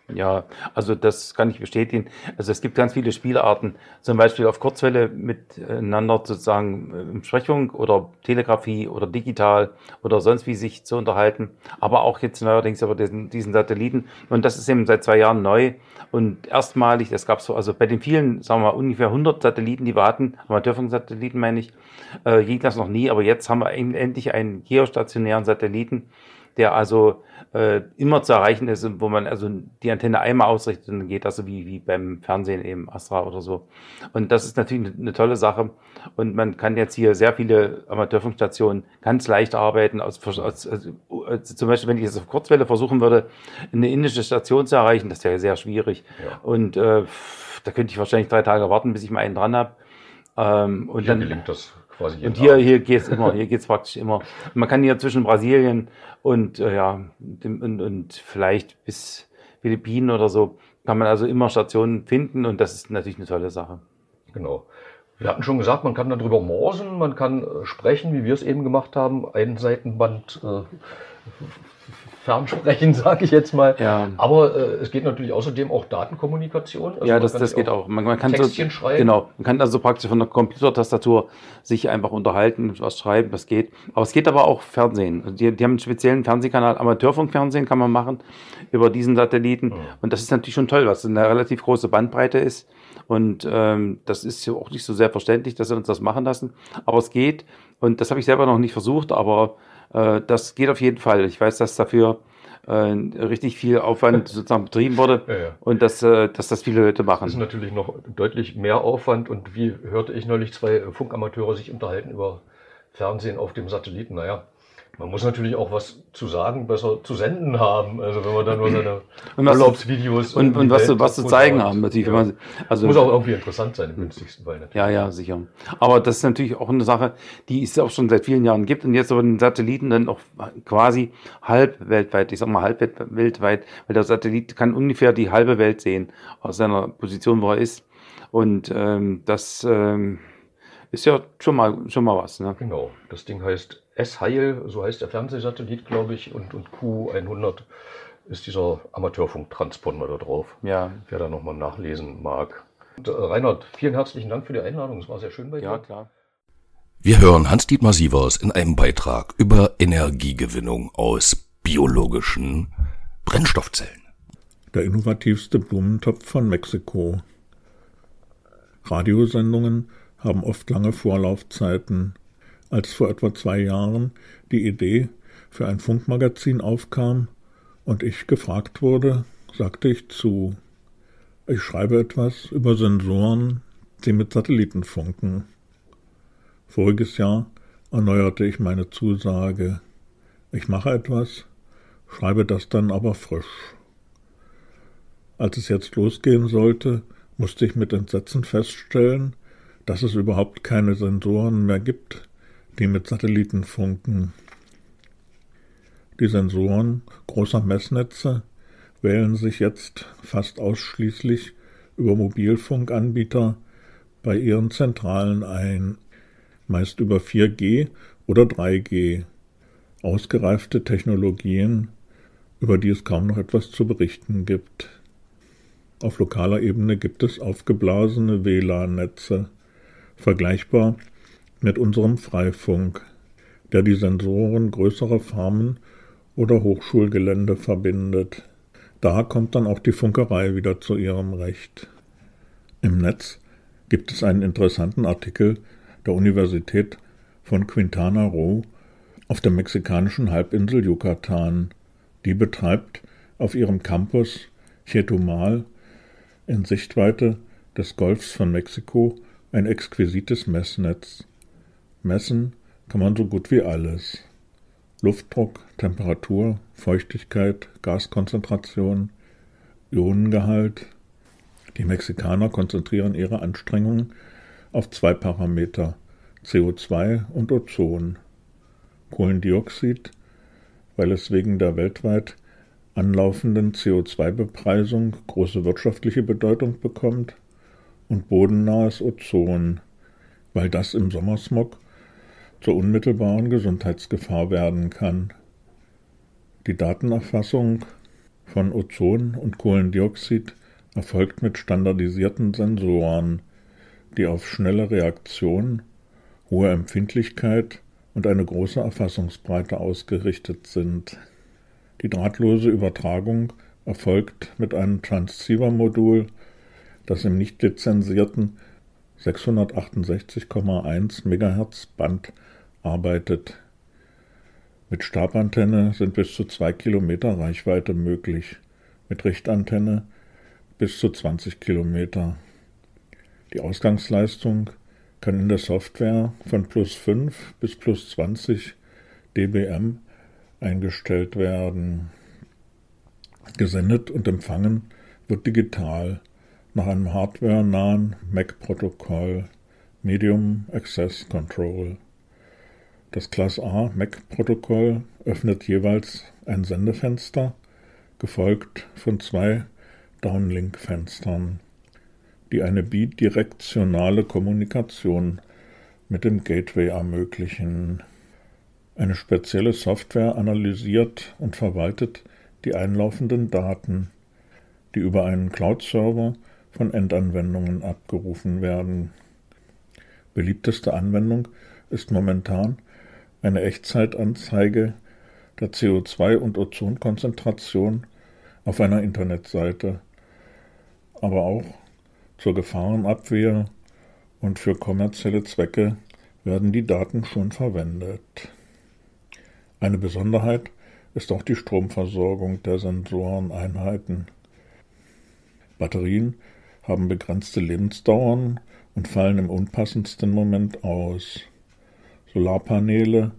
Ja, also das kann ich bestätigen. Also es gibt ganz viele Spielarten, zum Beispiel auf Kurzwelle miteinander sozusagen äh, in Sprechung oder Telegrafie oder digital oder sonst wie sich zu unterhalten, aber auch jetzt neuerdings über diesen, diesen Satelliten. Und das ist eben seit zwei Jahren neu und erstmalig, das gab es so, also bei den vielen, sagen wir mal, ungefähr 100 Satelliten, die wir hatten, Amateurfunksatelliten meine ich, äh, ging das noch nie, aber jetzt haben wir en- endlich einen geostationären Satelliten, der also äh, immer zu erreichen ist wo man also die Antenne einmal ausrichtet und dann geht das so wie, wie beim Fernsehen eben Astra oder so. Und das ist natürlich eine, tolle Sache. Und man kann jetzt hier sehr viele Amateurfunkstationen ganz leicht arbeiten. Aus, aus, aus, also zum Beispiel, wenn ich jetzt auf Kurzwelle versuchen würde, eine indische Station zu erreichen, das wäre sehr schwierig. Ja. Und äh, da könnte ich wahrscheinlich drei Tage warten, bis ich mal einen dran habe. Ähm, und hier dann gelingt das quasi. Und hier, hier geht's immer, hier geht's praktisch immer. Man kann hier zwischen Brasilien und, äh, ja, dem, und, und vielleicht bis Philippinen oder so, kann man also immer Stationen finden und das ist natürlich eine tolle Sache. Genau. Wir hatten schon gesagt, man kann darüber morsen, man kann äh, sprechen, wie wir es eben gemacht haben, ein Seitenband äh, Fernsprechen, sage ich jetzt mal. Ja. Aber äh, es geht natürlich außerdem auch Datenkommunikation. Also ja, das, das geht auch. Man, man kann Textchen so, schreiben. Genau, man kann also praktisch von der Computertastatur sich einfach unterhalten, was schreiben, das geht. Aber es geht aber auch Fernsehen. Also die, die haben einen speziellen Fernsehkanal, Amateurfunkfernsehen kann man machen über diesen Satelliten. Mhm. Und das ist natürlich schon toll, was eine relativ große Bandbreite ist. Und ähm, das ist ja auch nicht so selbstverständlich, dass sie uns das machen lassen. Aber es geht. Und das habe ich selber noch nicht versucht, aber äh, das geht auf jeden Fall. Ich weiß, dass dafür äh, richtig viel Aufwand sozusagen betrieben wurde Ja, ja. und dass, äh, dass das viele Leute Das ist machen. natürlich noch deutlich mehr Aufwand und wie hörte ich neulich zwei Funkamateure sich unterhalten über Fernsehen auf dem Satelliten. Naja, man muss natürlich auch was zu sagen, besser zu senden haben. Also wenn man dann nur seine Und Urlaubsvideos Und, und was, Welt zu- was zu zeigen haben, natürlich. Ja. Man, also, muss auch irgendwie interessant sein im günstigsten Fall. Natürlich. Ja, ja, sicher. Aber das ist natürlich auch eine Sache, die es auch schon seit vielen Jahren gibt und jetzt aber den Satelliten dann auch quasi halb weltweit, ich sag mal halb welt- weltweit, weil der Satellit kann ungefähr die halbe Welt sehen aus seiner Position, wo er ist. Und ähm, das ähm, ist ja schon mal schon mal was. Ne? Genau, das Ding heißt S-Heil, so heißt der Fernsehsatellit, glaube ich, und, und Q100 ist dieser Amateurfunktransponder da drauf. Ja, Wer da nochmal nachlesen mag. Und, äh, Reinhard, vielen herzlichen Dank für die Einladung. Es war sehr schön bei dir. ja klar. Wir hören Hans-Dietmar Sievers in einem Beitrag über Energiegewinnung aus biologischen Brennstoffzellen. Der innovativste Blumentopf von Mexiko. Radiosendungen haben oft lange Vorlaufzeiten. Als vor etwa zwei Jahren die Idee für ein Funkmagazin aufkam und ich gefragt wurde, sagte ich zu. Ich schreibe etwas über Sensoren, die mit Satelliten funken. Voriges Jahr erneuerte ich meine Zusage. Ich mache etwas, schreibe das dann aber frisch. Als es jetzt losgehen sollte, musste ich mit Entsetzen feststellen, dass es überhaupt keine Sensoren mehr gibt, die mit Satelliten funken. Die Sensoren großer Messnetze wählen sich jetzt fast ausschließlich über Mobilfunkanbieter bei ihren Zentralen ein, meist über 4G oder 3G, ausgereifte Technologien, über die es kaum noch etwas zu berichten gibt. Auf lokaler Ebene gibt es aufgeblasene WLAN-Netze, vergleichbar mit unserem Freifunk, der die Sensoren größerer Farmen oder Hochschulgelände verbindet. Da kommt dann auch die Funkerei wieder zu ihrem Recht. Im Netz gibt es einen interessanten Artikel der Universität von Quintana Roo auf der mexikanischen Halbinsel Yucatan. Die betreibt auf ihrem Campus Chetumal in Sichtweite des Golfs von Mexiko ein exquisites Messnetz. Messen kann man so gut wie alles. Luftdruck, Temperatur, Feuchtigkeit, Gaskonzentration, Ionengehalt. Die Mexikaner konzentrieren ihre Anstrengungen auf zwei Parameter, CO2 und Ozon. Kohlendioxid, weil es wegen der weltweit anlaufenden CO2-Bepreisung große wirtschaftliche Bedeutung bekommt, und bodennahes Ozon, weil das im Sommersmog zur unmittelbaren Gesundheitsgefahr werden kann. Die Datenerfassung von Ozon und Kohlendioxid erfolgt mit standardisierten Sensoren, die auf schnelle Reaktion, hohe Empfindlichkeit und eine große Erfassungsbreite ausgerichtet sind. Die drahtlose Übertragung erfolgt mit einem Transceiver-Modul, das im nicht lizenzierten 668,1 MHz Band arbeitet. Mit Stabantenne sind bis zu zwei Kilometer Reichweite möglich, mit Richtantenne bis zu 20 Kilometer. Die Ausgangsleistung kann in der Software von plus 5 bis plus 20 dBm eingestellt werden. Gesendet und empfangen wird digital nach einem hardware-nahen MAC-Protokoll Medium Access Control. Das Class A MAC-Protokoll öffnet jeweils ein Sendefenster, gefolgt von zwei Downlink-Fenstern die eine bidirektionale Kommunikation mit dem Gateway ermöglichen. Eine spezielle Software analysiert und verwaltet die einlaufenden Daten, die über einen Cloud-Server von Endanwendungen abgerufen werden. Beliebteste Anwendung ist momentan eine Echtzeitanzeige der CO2- und Ozonkonzentration auf einer Internetseite, aber auch zur Gefahrenabwehr und für kommerzielle Zwecke werden die Daten schon verwendet. Eine Besonderheit ist auch die Stromversorgung der Sensoreneinheiten. Batterien haben begrenzte Lebensdauern und fallen im unpassendsten Moment aus. Solarpaneele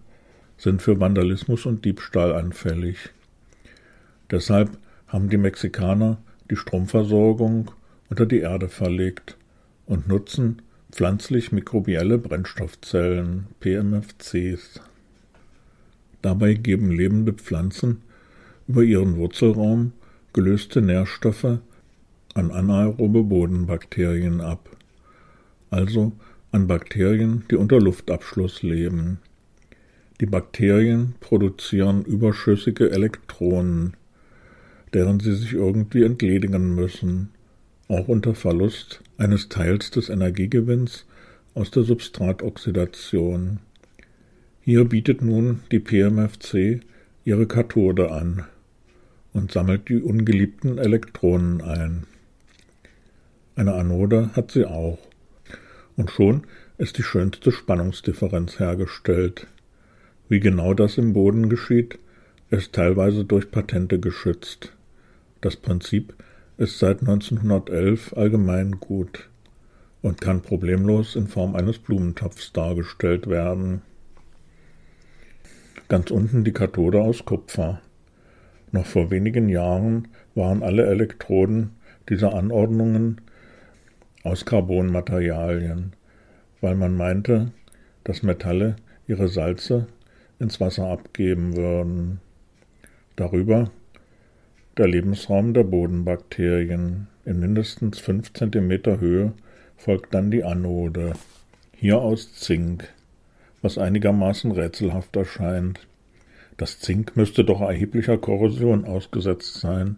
sind für Vandalismus und Diebstahl anfällig. Deshalb haben die Mexikaner die Stromversorgung unter die Erde verlegt und nutzen pflanzlich-mikrobielle Brennstoffzellen (PMFCs). Dabei geben lebende Pflanzen über ihren Wurzelraum gelöste Nährstoffe an anaerobe Bodenbakterien ab, also an Bakterien, die unter Luftabschluss leben. Die Bakterien produzieren überschüssige Elektronen, deren sie sich irgendwie entledigen müssen auch unter Verlust eines Teils des Energiegewinns aus der Substratoxidation. Hier bietet nun die PMFC ihre Kathode an und sammelt die ungeliebten Elektronen ein. Eine Anode hat sie auch. Und schon ist die schönste Spannungsdifferenz hergestellt. Wie genau das im Boden geschieht, ist teilweise durch Patente geschützt. Das Prinzip ist seit 1911 Allgemeingut und kann problemlos in Form eines Blumentopfs dargestellt werden. Ganz unten die Kathode aus Kupfer. Noch vor wenigen Jahren waren alle Elektroden dieser Anordnungen aus Carbonmaterialien, weil man meinte, dass Metalle ihre Salze ins Wasser abgeben würden. Darüber der Lebensraum der Bodenbakterien. In mindestens 5 cm Höhe folgt dann die Anode, hier aus Zink, was einigermaßen rätselhaft erscheint. Das Zink müsste doch erheblicher Korrosion ausgesetzt sein,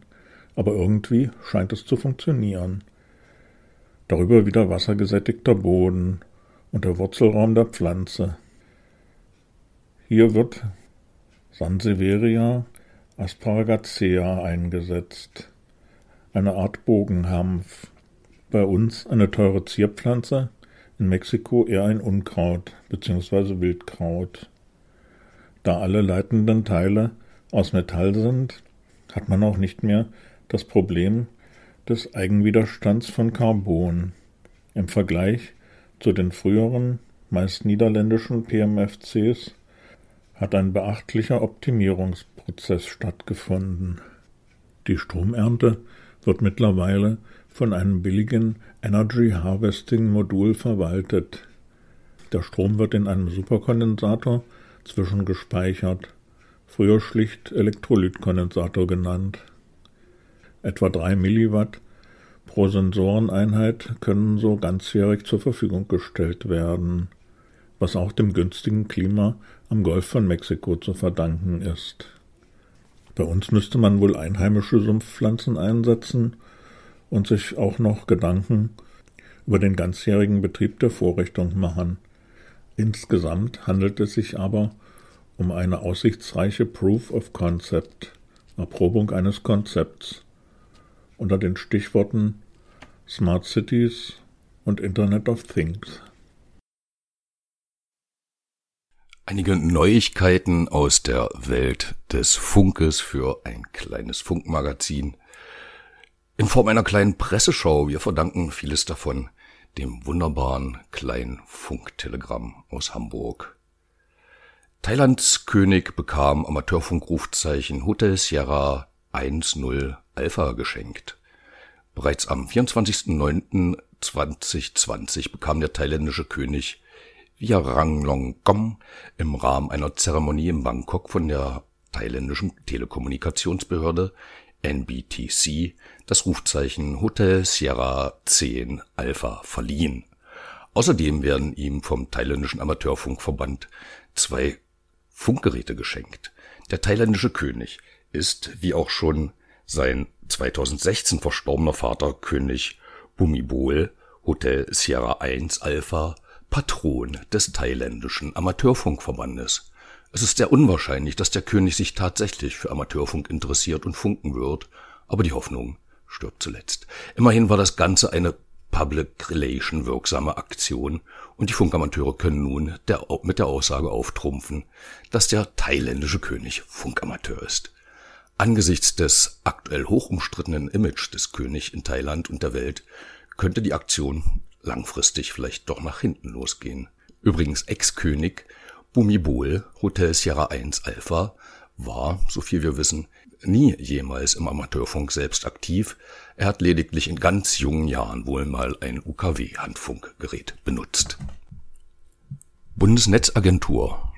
aber irgendwie scheint es zu funktionieren. Darüber wieder wassergesättigter Boden und der Wurzelraum der Pflanze. Hier wird Sansevieria Asparagacea eingesetzt, eine Art Bogenhanf. Bei uns eine teure Zierpflanze, in Mexiko eher ein Unkraut bzw. Wildkraut. Da alle leitenden Teile aus Metall sind, hat man auch nicht mehr das Problem des Eigenwiderstands von Carbon. Im Vergleich zu den früheren, meist niederländischen PMFCs hat ein beachtlicher Optimierungsprozess Prozess stattgefunden. Die Stromernte wird mittlerweile von einem billigen Energy Harvesting Modul verwaltet. Der Strom wird in einem Superkondensator zwischengespeichert, früher schlicht Elektrolytkondensator genannt. Etwa 3 Milliwatt pro Sensoreneinheit können so ganzjährig zur Verfügung gestellt werden, was auch dem günstigen Klima am Golf von Mexiko zu verdanken ist. Bei uns müsste man wohl einheimische Sumpfpflanzen einsetzen und sich auch noch Gedanken über den ganzjährigen Betrieb der Vorrichtung machen. Insgesamt handelt es sich aber um eine aussichtsreiche Proof of Concept, Erprobung eines Konzepts, unter den Stichworten Smart Cities und Internet of Things. Einige Neuigkeiten aus der Welt des Funkes für ein kleines Funkmagazin. In Form einer kleinen Presseschau. Wir verdanken vieles davon dem wunderbaren kleinen Funktelegramm aus Hamburg. Thailands König bekam Amateurfunkrufzeichen Hotel Sierra 10 Alpha geschenkt. Bereits am 24.09.2020 bekam der thailändische König Viranglongkom im Rahmen einer Zeremonie in Bangkok von der thailändischen Telekommunikationsbehörde NBTC das Rufzeichen Hotel Sierra 10 Alpha verliehen. Außerdem werden ihm vom thailändischen Amateurfunkverband zwei Funkgeräte geschenkt. Der thailändische König ist, wie auch schon sein 2016 verstorbener Vater König Bumibol Hotel Sierra 1 Alpha Patron des thailändischen Amateurfunkverbandes. Es ist sehr unwahrscheinlich, dass der König sich tatsächlich für Amateurfunk interessiert und funken wird, aber die Hoffnung stirbt zuletzt. Immerhin war das Ganze eine Public Relation wirksame Aktion und die Funkamateure können nun der, mit der Aussage auftrumpfen, dass der thailändische König Funkamateur ist. Angesichts des aktuell hochumstrittenen Image des Königs in Thailand und der Welt könnte die Aktion langfristig vielleicht doch nach hinten losgehen. Übrigens Ex-König Bumibol Hotel Sierra 1 Alpha war, so viel wir wissen, nie jemals im Amateurfunk selbst aktiv. Er hat lediglich in ganz jungen Jahren wohl mal ein UKW-Handfunkgerät benutzt. Bundesnetzagentur.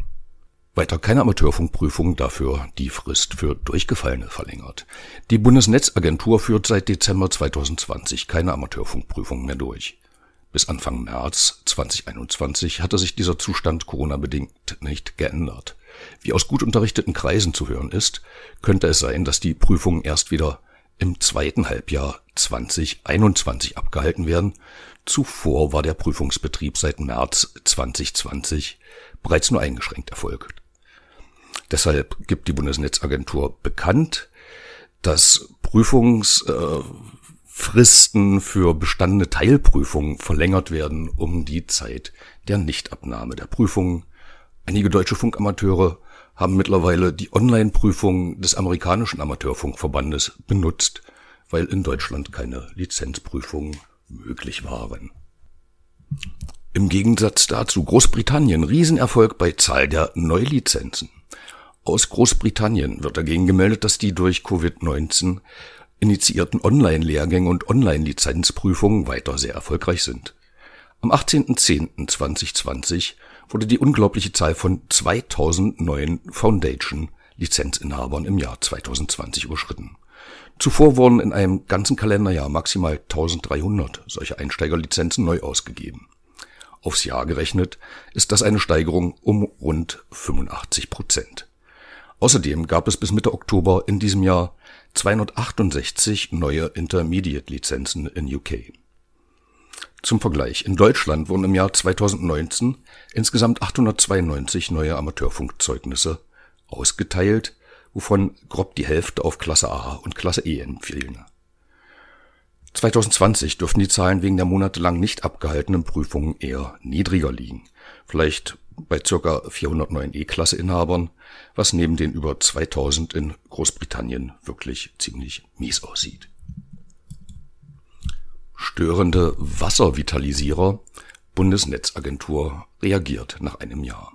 Weiter keine Amateurfunkprüfung, dafür die Frist für Durchgefallene verlängert. Die Bundesnetzagentur führt seit Dezember 2020 keine Amateurfunkprüfung mehr durch. Bis Anfang März 2021 hatte sich dieser Zustand Corona-bedingt nicht geändert. Wie aus gut unterrichteten Kreisen zu hören ist, könnte es sein, dass die Prüfungen erst wieder im zweiten Halbjahr 2021 abgehalten werden. Zuvor war der Prüfungsbetrieb seit März 2020 bereits nur eingeschränkt erfolgt. Deshalb gibt die Bundesnetzagentur bekannt, dass Prüfungs äh, Fristen für bestandene Teilprüfungen verlängert werden um die Zeit der Nichtabnahme der Prüfungen. Einige deutsche Funkamateure haben mittlerweile die Online-Prüfung des amerikanischen Amateurfunkverbandes benutzt, weil in Deutschland keine Lizenzprüfungen möglich waren. Im Gegensatz dazu Großbritannien Riesenerfolg bei Zahl der Neulizenzen. Aus Großbritannien wird dagegen gemeldet, dass die durch Covid-19 initiierten Online-Lehrgänge und Online-Lizenzprüfungen weiter sehr erfolgreich sind. Am 18.10.2020 wurde die unglaubliche Zahl von 2000 neuen Foundation-Lizenzinhabern im Jahr 2020 überschritten. Zuvor wurden in einem ganzen Kalenderjahr maximal 1300 solche Einsteigerlizenzen neu ausgegeben. Aufs Jahr gerechnet ist das eine Steigerung um rund 85 Prozent. Außerdem gab es bis Mitte Oktober in diesem Jahr 268 neue Intermediate-Lizenzen in UK. Zum Vergleich, in Deutschland wurden im Jahr 2019 insgesamt 892 neue Amateurfunkzeugnisse ausgeteilt, wovon grob die Hälfte auf Klasse A und Klasse E entfielen. 2020 dürften die Zahlen wegen der monatelang nicht abgehaltenen Prüfungen eher niedriger liegen. Vielleicht bei ca. 409 E-Klasse-Inhabern, was neben den über 2000 in Großbritannien wirklich ziemlich mies aussieht. Störende Wasservitalisierer Bundesnetzagentur reagiert nach einem Jahr.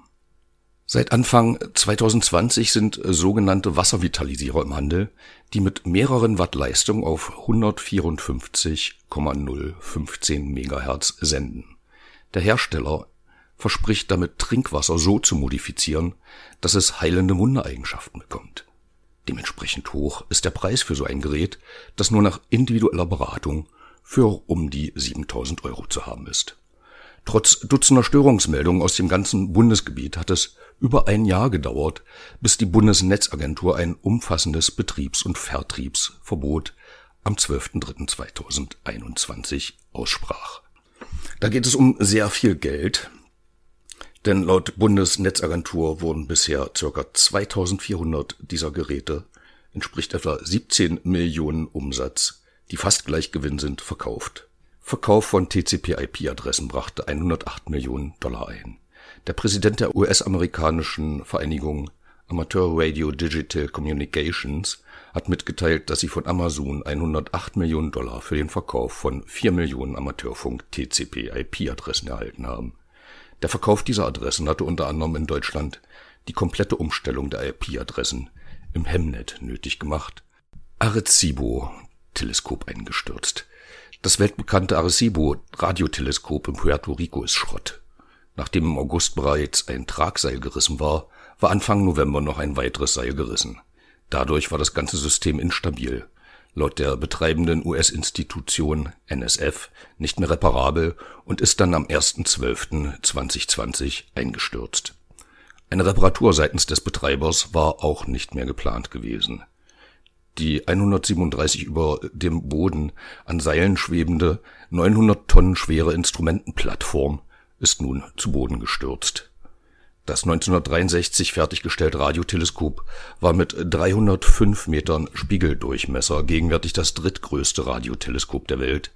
Seit Anfang 2020 sind sogenannte Wasservitalisierer im Handel, die mit mehreren Watt Leistung auf 154,015 MHz senden. Der Hersteller verspricht damit Trinkwasser so zu modifizieren, dass es heilende Wundereigenschaften bekommt. Dementsprechend hoch ist der Preis für so ein Gerät, das nur nach individueller Beratung für um die 7000 Euro zu haben ist. Trotz dutzender Störungsmeldungen aus dem ganzen Bundesgebiet hat es über ein Jahr gedauert, bis die Bundesnetzagentur ein umfassendes Betriebs- und Vertriebsverbot am 12.03.2021 aussprach. Da geht es um sehr viel Geld, denn laut Bundesnetzagentur wurden bisher ca. 2400 dieser Geräte, entspricht etwa 17 Millionen Umsatz, die fast gleich Gewinn sind, verkauft. Verkauf von TCP-IP-Adressen brachte 108 Millionen Dollar ein. Der Präsident der US-amerikanischen Vereinigung Amateur Radio Digital Communications hat mitgeteilt, dass sie von Amazon 108 Millionen Dollar für den Verkauf von 4 Millionen Amateurfunk-TCP/IP-Adressen erhalten haben. Der Verkauf dieser Adressen hatte unter anderem in Deutschland die komplette Umstellung der IP-Adressen im Hemnet nötig gemacht. Arecibo-Teleskop eingestürzt. Das weltbekannte Arecibo-Radioteleskop in Puerto Rico ist Schrott. Nachdem im August bereits ein Tragseil gerissen war, war Anfang November noch ein weiteres Seil gerissen. Dadurch war das ganze System instabil, laut der betreibenden US-Institution NSF nicht mehr reparabel und ist dann am 1.12.2020 eingestürzt. Eine Reparatur seitens des Betreibers war auch nicht mehr geplant gewesen. Die 137 über dem Boden an Seilen schwebende, 900 Tonnen schwere Instrumentenplattform ist nun zu Boden gestürzt. Das 1963 fertiggestellte Radioteleskop war mit 305 Metern Spiegeldurchmesser gegenwärtig das drittgrößte Radioteleskop der Welt.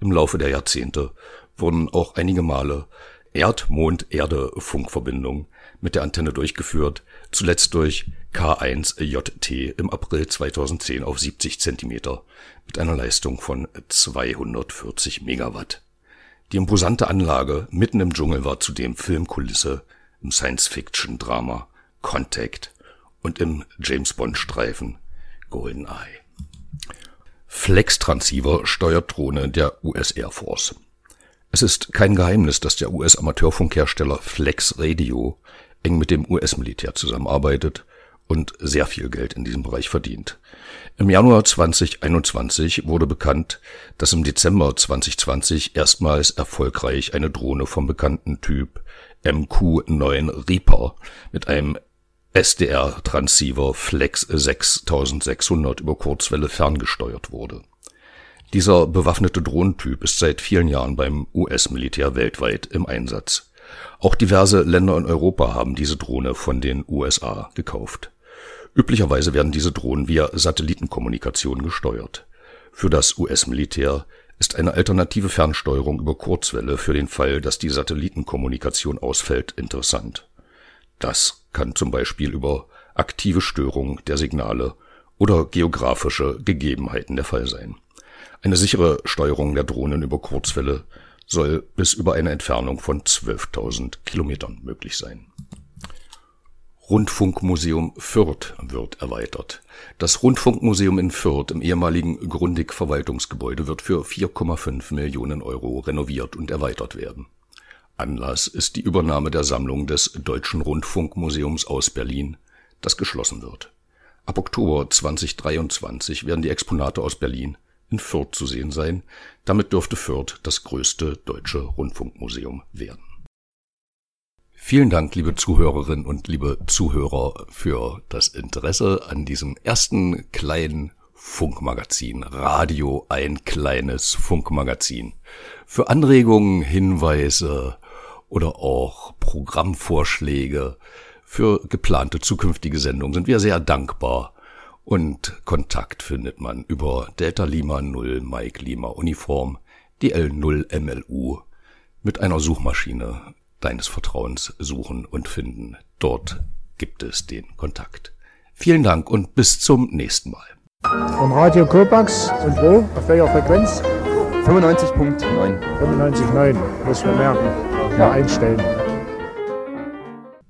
Im Laufe der Jahrzehnte wurden auch einige Male Erd-Mond-Erde-Funkverbindungen mit der Antenne durchgeführt, zuletzt durch K1JT im April 2010 auf 70 Zentimeter mit einer Leistung von 240 Megawatt. Die imposante Anlage mitten im Dschungel war zudem Filmkulisse im Science-Fiction-Drama Contact und im James-Bond-Streifen GoldenEye. Flex-Transceiver steuert Drohne der US Air Force. Es ist kein Geheimnis, dass der US-Amateurfunkhersteller Flex Radio eng mit dem US-Militär zusammenarbeitet und sehr viel Geld in diesem Bereich verdient. Im Januar 2021 wurde bekannt, dass im Dezember 2020 erstmals erfolgreich eine Drohne vom bekannten Typ MQ-9 Reaper mit einem SDR-Transceiver Flex 6600 über Kurzwelle ferngesteuert wurde. Dieser bewaffnete Drohnentyp ist seit vielen Jahren beim US-Militär weltweit im Einsatz. Auch diverse Länder in Europa haben diese Drohne von den USA gekauft. Üblicherweise werden diese Drohnen via Satellitenkommunikation gesteuert. Für das US-Militär ist eine alternative Fernsteuerung über Kurzwelle für den Fall, dass die Satellitenkommunikation ausfällt, interessant. Das kann zum Beispiel über aktive Störung der Signale oder geografische Gegebenheiten der Fall sein. Eine sichere Steuerung der Drohnen über Kurzwelle soll bis über eine Entfernung von 12.000 Kilometern möglich sein. Rundfunkmuseum Fürth wird erweitert. Das Rundfunkmuseum in Fürth im ehemaligen Grundig-Verwaltungsgebäude wird für 4,5 Millionen Euro renoviert und erweitert werden. Anlass ist die Übernahme der Sammlung des Deutschen Rundfunkmuseums aus Berlin, das geschlossen wird. Ab Oktober 2023 werden die Exponate aus Berlin in Fürth zu sehen sein. Damit dürfte Fürth das größte deutsche Rundfunkmuseum werden. Vielen Dank, liebe Zuhörerinnen und liebe Zuhörer, für das Interesse an diesem ersten kleinen Funkmagazin. Radio, ein kleines Funkmagazin. Für Anregungen, Hinweise oder auch Programmvorschläge für geplante zukünftige Sendungen sind wir sehr dankbar. Und Kontakt findet man über Delta Lima 0 Mike Lima Uniform DL 0 MLU mit einer Suchmaschine deines Vertrauens suchen und finden. Dort gibt es den Kontakt. Vielen Dank und bis zum nächsten Mal. Von Radio Kopax und wo? Auf welcher Frequenz? 95.9. 95.9, muss man merken. Mal einstellen.